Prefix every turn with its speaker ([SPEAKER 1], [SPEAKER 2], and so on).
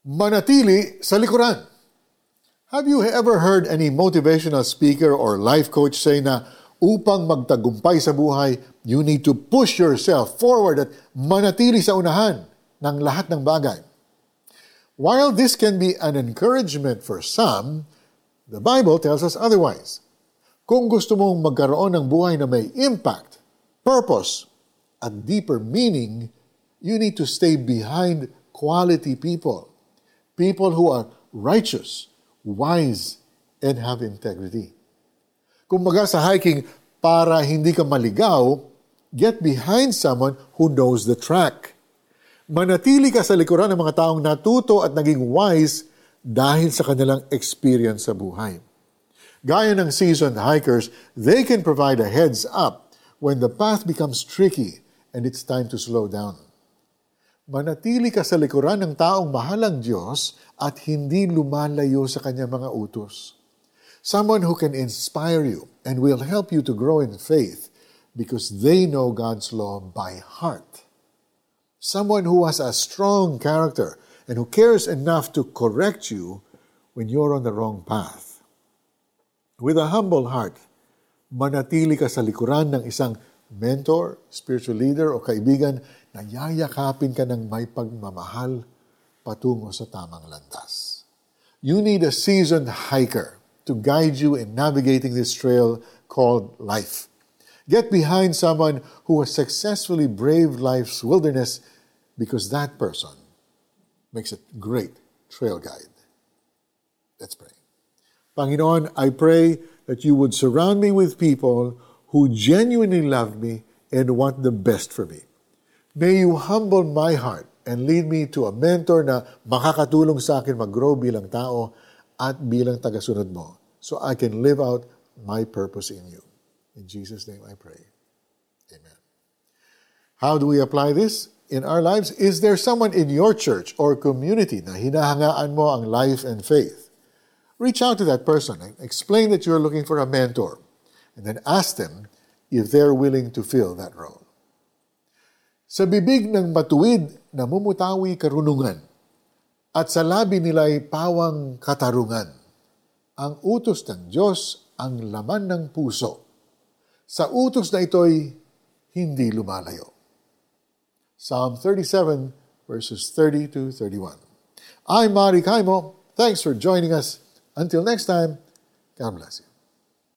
[SPEAKER 1] Manatili sa likuran. Have you ever heard any motivational speaker or life coach say na upang magtagumpay sa buhay, you need to push yourself forward at manatili sa unahan ng lahat ng bagay? While this can be an encouragement for some, the Bible tells us otherwise. Kung gusto mong magkaroon ng buhay na may impact, purpose, at deeper meaning, you need to stay behind quality people people who are righteous, wise, and have integrity. Kumbaga sa hiking, para hindi ka maligaw, get behind someone who knows the track. Manatili ka sa likuran ng mga taong natuto at naging wise dahil sa kanilang experience sa buhay. Gaya ng seasoned hikers, they can provide a heads up when the path becomes tricky and it's time to slow down manatili ka sa likuran ng taong mahalang Diyos at hindi lumalayo sa kanyang mga utos. Someone who can inspire you and will help you to grow in faith because they know God's law by heart. Someone who has a strong character and who cares enough to correct you when you're on the wrong path. With a humble heart, manatili ka sa likuran ng isang mentor, spiritual leader o kaibigan na yayakapin ka ng may pagmamahal patungo sa tamang landas. You need a seasoned hiker to guide you in navigating this trail called life. Get behind someone who has successfully braved life's wilderness because that person makes a great trail guide. Let's pray. Panginoon, I pray that you would surround me with people who genuinely love me and want the best for me. May you humble my heart and lead me to a mentor na makakatulong sa akin mag-grow bilang tao at bilang tagasunod mo so I can live out my purpose in you. In Jesus' name I pray. Amen. How do we apply this in our lives? Is there someone in your church or community na hinahangaan mo ang life and faith? Reach out to that person and explain that you're looking for a mentor and then ask them if they're willing to fill that role. Sa bibig ng matuwid na mumutawi karunungan at sa labi nila'y pawang katarungan. Ang utos ng Diyos ang laman ng puso. Sa utos na ito'y hindi lumalayo. Psalm 37 verses 30 to 31. I'm Mari Kaimo. Thanks for joining us. Until next time, God bless you.